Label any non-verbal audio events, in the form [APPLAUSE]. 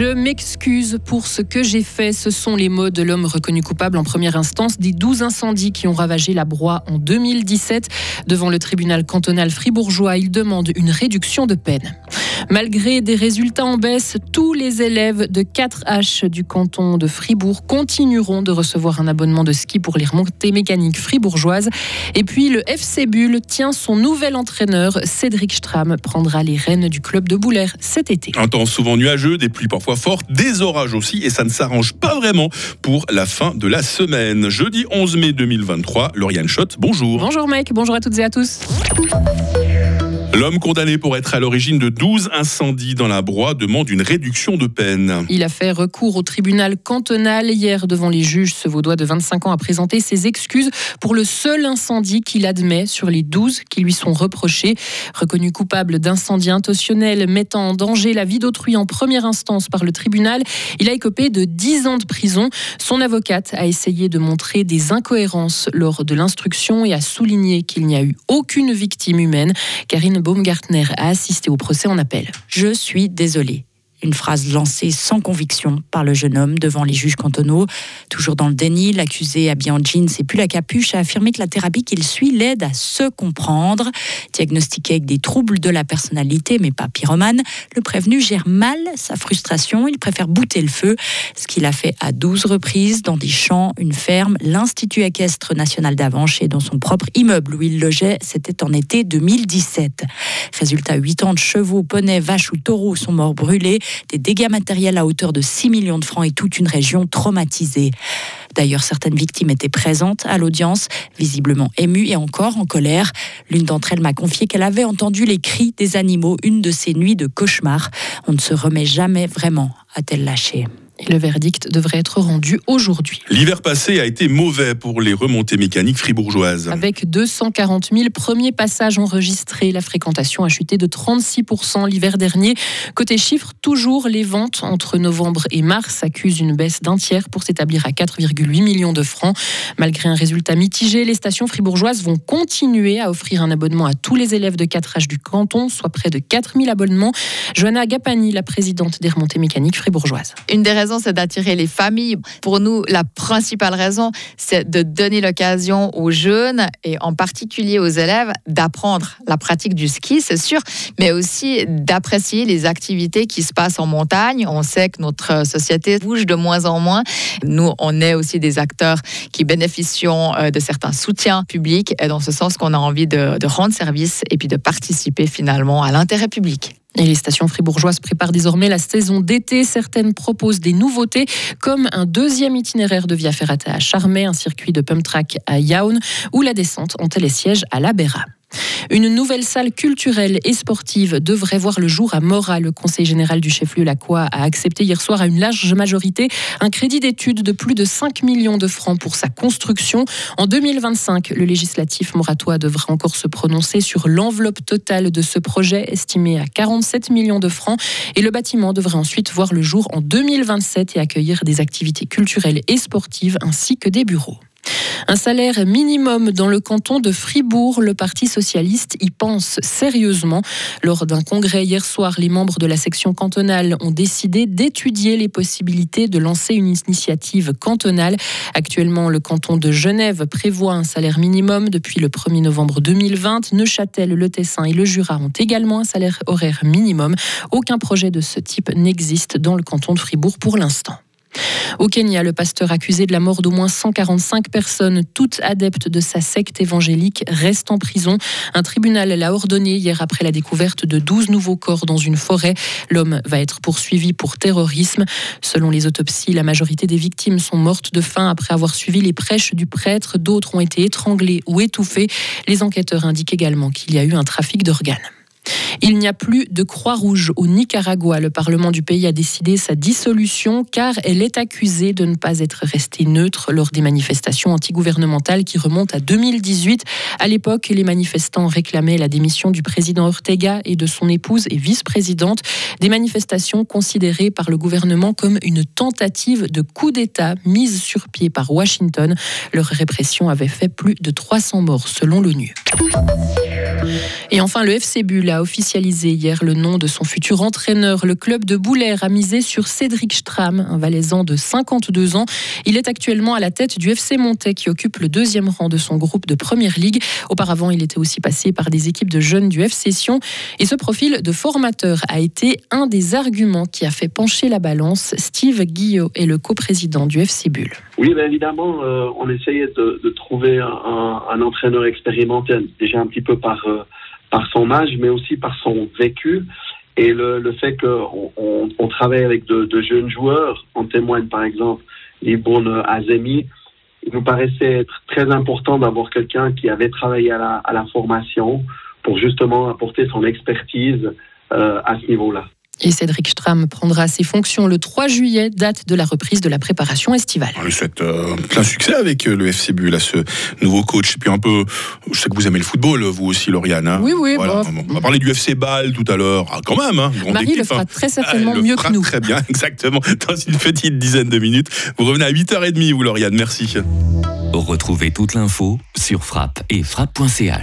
Je m'excuse pour ce que j'ai fait. Ce sont les mots de l'homme reconnu coupable en première instance des 12 incendies qui ont ravagé la Broye en 2017. Devant le tribunal cantonal fribourgeois, il demande une réduction de peine. Malgré des résultats en baisse, tous les élèves de 4H du canton de Fribourg continueront de recevoir un abonnement de ski pour les remontées mécaniques fribourgeoises. Et puis le FC Bull tient son nouvel entraîneur, Cédric Stram, prendra les rênes du club de Boulaire cet été. Un temps souvent nuageux, des pluies parfois fortes, des orages aussi, et ça ne s'arrange pas vraiment pour la fin de la semaine. Jeudi 11 mai 2023, Lauriane Schott, bonjour. Bonjour mec, bonjour à toutes et à tous. L'homme condamné pour être à l'origine de 12 incendies dans la Broye demande une réduction de peine. Il a fait recours au tribunal cantonal hier devant les juges. Ce Vaudois de 25 ans a présenté ses excuses pour le seul incendie qu'il admet sur les 12 qui lui sont reprochés. Reconnu coupable d'incendie intentionnel mettant en danger la vie d'autrui en première instance par le tribunal, il a écopé de 10 ans de prison. Son avocate a essayé de montrer des incohérences lors de l'instruction et a souligné qu'il n'y a eu aucune victime humaine. Karine Baumgartner a assisté au procès en appel. Je suis désolée. Une phrase lancée sans conviction par le jeune homme devant les juges cantonaux. Toujours dans le déni, l'accusé habillé en jeans et plus la capuche a affirmé que la thérapie qu'il suit l'aide à se comprendre. Diagnostiqué avec des troubles de la personnalité, mais pas pyromane, le prévenu gère mal sa frustration. Il préfère bouter le feu, ce qu'il a fait à 12 reprises dans des champs, une ferme, l'Institut équestre national d'Avanche et dans son propre immeuble où il logeait. C'était en été 2017. Résultat, 8 ans de chevaux, poneys, vaches ou taureaux sont morts brûlés des dégâts matériels à hauteur de 6 millions de francs et toute une région traumatisée. D'ailleurs, certaines victimes étaient présentes à l'audience, visiblement émues et encore en colère. L'une d'entre elles m'a confié qu'elle avait entendu les cris des animaux une de ces nuits de cauchemar. On ne se remet jamais vraiment, a-t-elle lâché le verdict devrait être rendu aujourd'hui. L'hiver passé a été mauvais pour les remontées mécaniques fribourgeoises. Avec 240 000 premiers passages enregistrés, la fréquentation a chuté de 36% l'hiver dernier. Côté chiffres, toujours les ventes entre novembre et mars accusent une baisse d'un tiers pour s'établir à 4,8 millions de francs. Malgré un résultat mitigé, les stations fribourgeoises vont continuer à offrir un abonnement à tous les élèves de 4H du canton, soit près de 4 000 abonnements. Johanna Gapani, la présidente des remontées mécaniques fribourgeoises. Une des raisons c'est d'attirer les familles. Pour nous, la principale raison, c'est de donner l'occasion aux jeunes et en particulier aux élèves d'apprendre la pratique du ski, c'est sûr, mais aussi d'apprécier les activités qui se passent en montagne. On sait que notre société bouge de moins en moins. Nous, on est aussi des acteurs qui bénéficient euh, de certains soutiens publics et dans ce sens qu'on a envie de rendre service et puis de participer finalement à l'intérêt public. Les stations fribourgeoises préparent désormais la saison d'été. Certaines proposent des nouveautés, comme un deuxième itinéraire de Via Ferrata à Charmey, un circuit de pump track à Yaoun ou la descente en télésiège à La Béra. Une nouvelle salle culturelle et sportive devrait voir le jour à Mora. Le Conseil général du chef-lieu Lacroix a accepté hier soir à une large majorité un crédit d'études de plus de 5 millions de francs pour sa construction. En 2025, le législatif moratois devra encore se prononcer sur l'enveloppe totale de ce projet estimé à 47 millions de francs et le bâtiment devrait ensuite voir le jour en 2027 et accueillir des activités culturelles et sportives ainsi que des bureaux. Un salaire minimum dans le canton de Fribourg, le Parti socialiste y pense sérieusement. Lors d'un congrès hier soir, les membres de la section cantonale ont décidé d'étudier les possibilités de lancer une initiative cantonale. Actuellement, le canton de Genève prévoit un salaire minimum depuis le 1er novembre 2020. Neuchâtel, le Tessin et le Jura ont également un salaire horaire minimum. Aucun projet de ce type n'existe dans le canton de Fribourg pour l'instant. Au Kenya, le pasteur accusé de la mort d'au moins 145 personnes, toutes adeptes de sa secte évangélique, reste en prison. Un tribunal l'a ordonné hier après la découverte de 12 nouveaux corps dans une forêt. L'homme va être poursuivi pour terrorisme. Selon les autopsies, la majorité des victimes sont mortes de faim après avoir suivi les prêches du prêtre. D'autres ont été étranglés ou étouffés. Les enquêteurs indiquent également qu'il y a eu un trafic d'organes. Il n'y a plus de Croix-Rouge au Nicaragua. Le Parlement du pays a décidé sa dissolution car elle est accusée de ne pas être restée neutre lors des manifestations antigouvernementales qui remontent à 2018. À l'époque, les manifestants réclamaient la démission du président Ortega et de son épouse et vice-présidente. Des manifestations considérées par le gouvernement comme une tentative de coup d'État mise sur pied par Washington. Leur répression avait fait plus de 300 morts selon l'ONU. Et enfin, le FC Bull a officialisé hier le nom de son futur entraîneur. Le club de Boulaire a misé sur Cédric Stram, un valaisan de 52 ans. Il est actuellement à la tête du FC Montais qui occupe le deuxième rang de son groupe de Première Ligue. Auparavant, il était aussi passé par des équipes de jeunes du FC Sion. Et ce profil de formateur a été un des arguments qui a fait pencher la balance. Steve Guillot est le coprésident du FC Bull. Oui, bien évidemment, euh, on essayait de, trouver un, un, entraîneur expérimenté, déjà un petit peu par... Euh, par son âge, mais aussi par son vécu. Et le, le fait qu'on on, travaille avec de, jeunes joueurs, en témoigne par exemple Libourne Azemi, il nous paraissait être très important d'avoir quelqu'un qui avait travaillé à la, à la, formation pour justement apporter son expertise euh, à ce niveau-là. Et Cédric Prendra ses fonctions le 3 juillet, date de la reprise de la préparation estivale. On lui souhaite euh, plein succès avec euh, le FC Bull, ce nouveau coach. Et puis un peu, je sais que vous aimez le football, vous aussi, Lauriane. Hein oui, oui. Voilà. On va parler du FC Bâle tout à l'heure. Ah, quand même, hein, Marie équipe, le fera hein. très certainement Ah, mieux fera que nous. Très bien, [LAUGHS] exactement. Dans une petite dizaine de minutes. Vous revenez à 8h30, vous, Lauriane. Merci. Retrouvez toute l'info sur frappe et frappe.ch.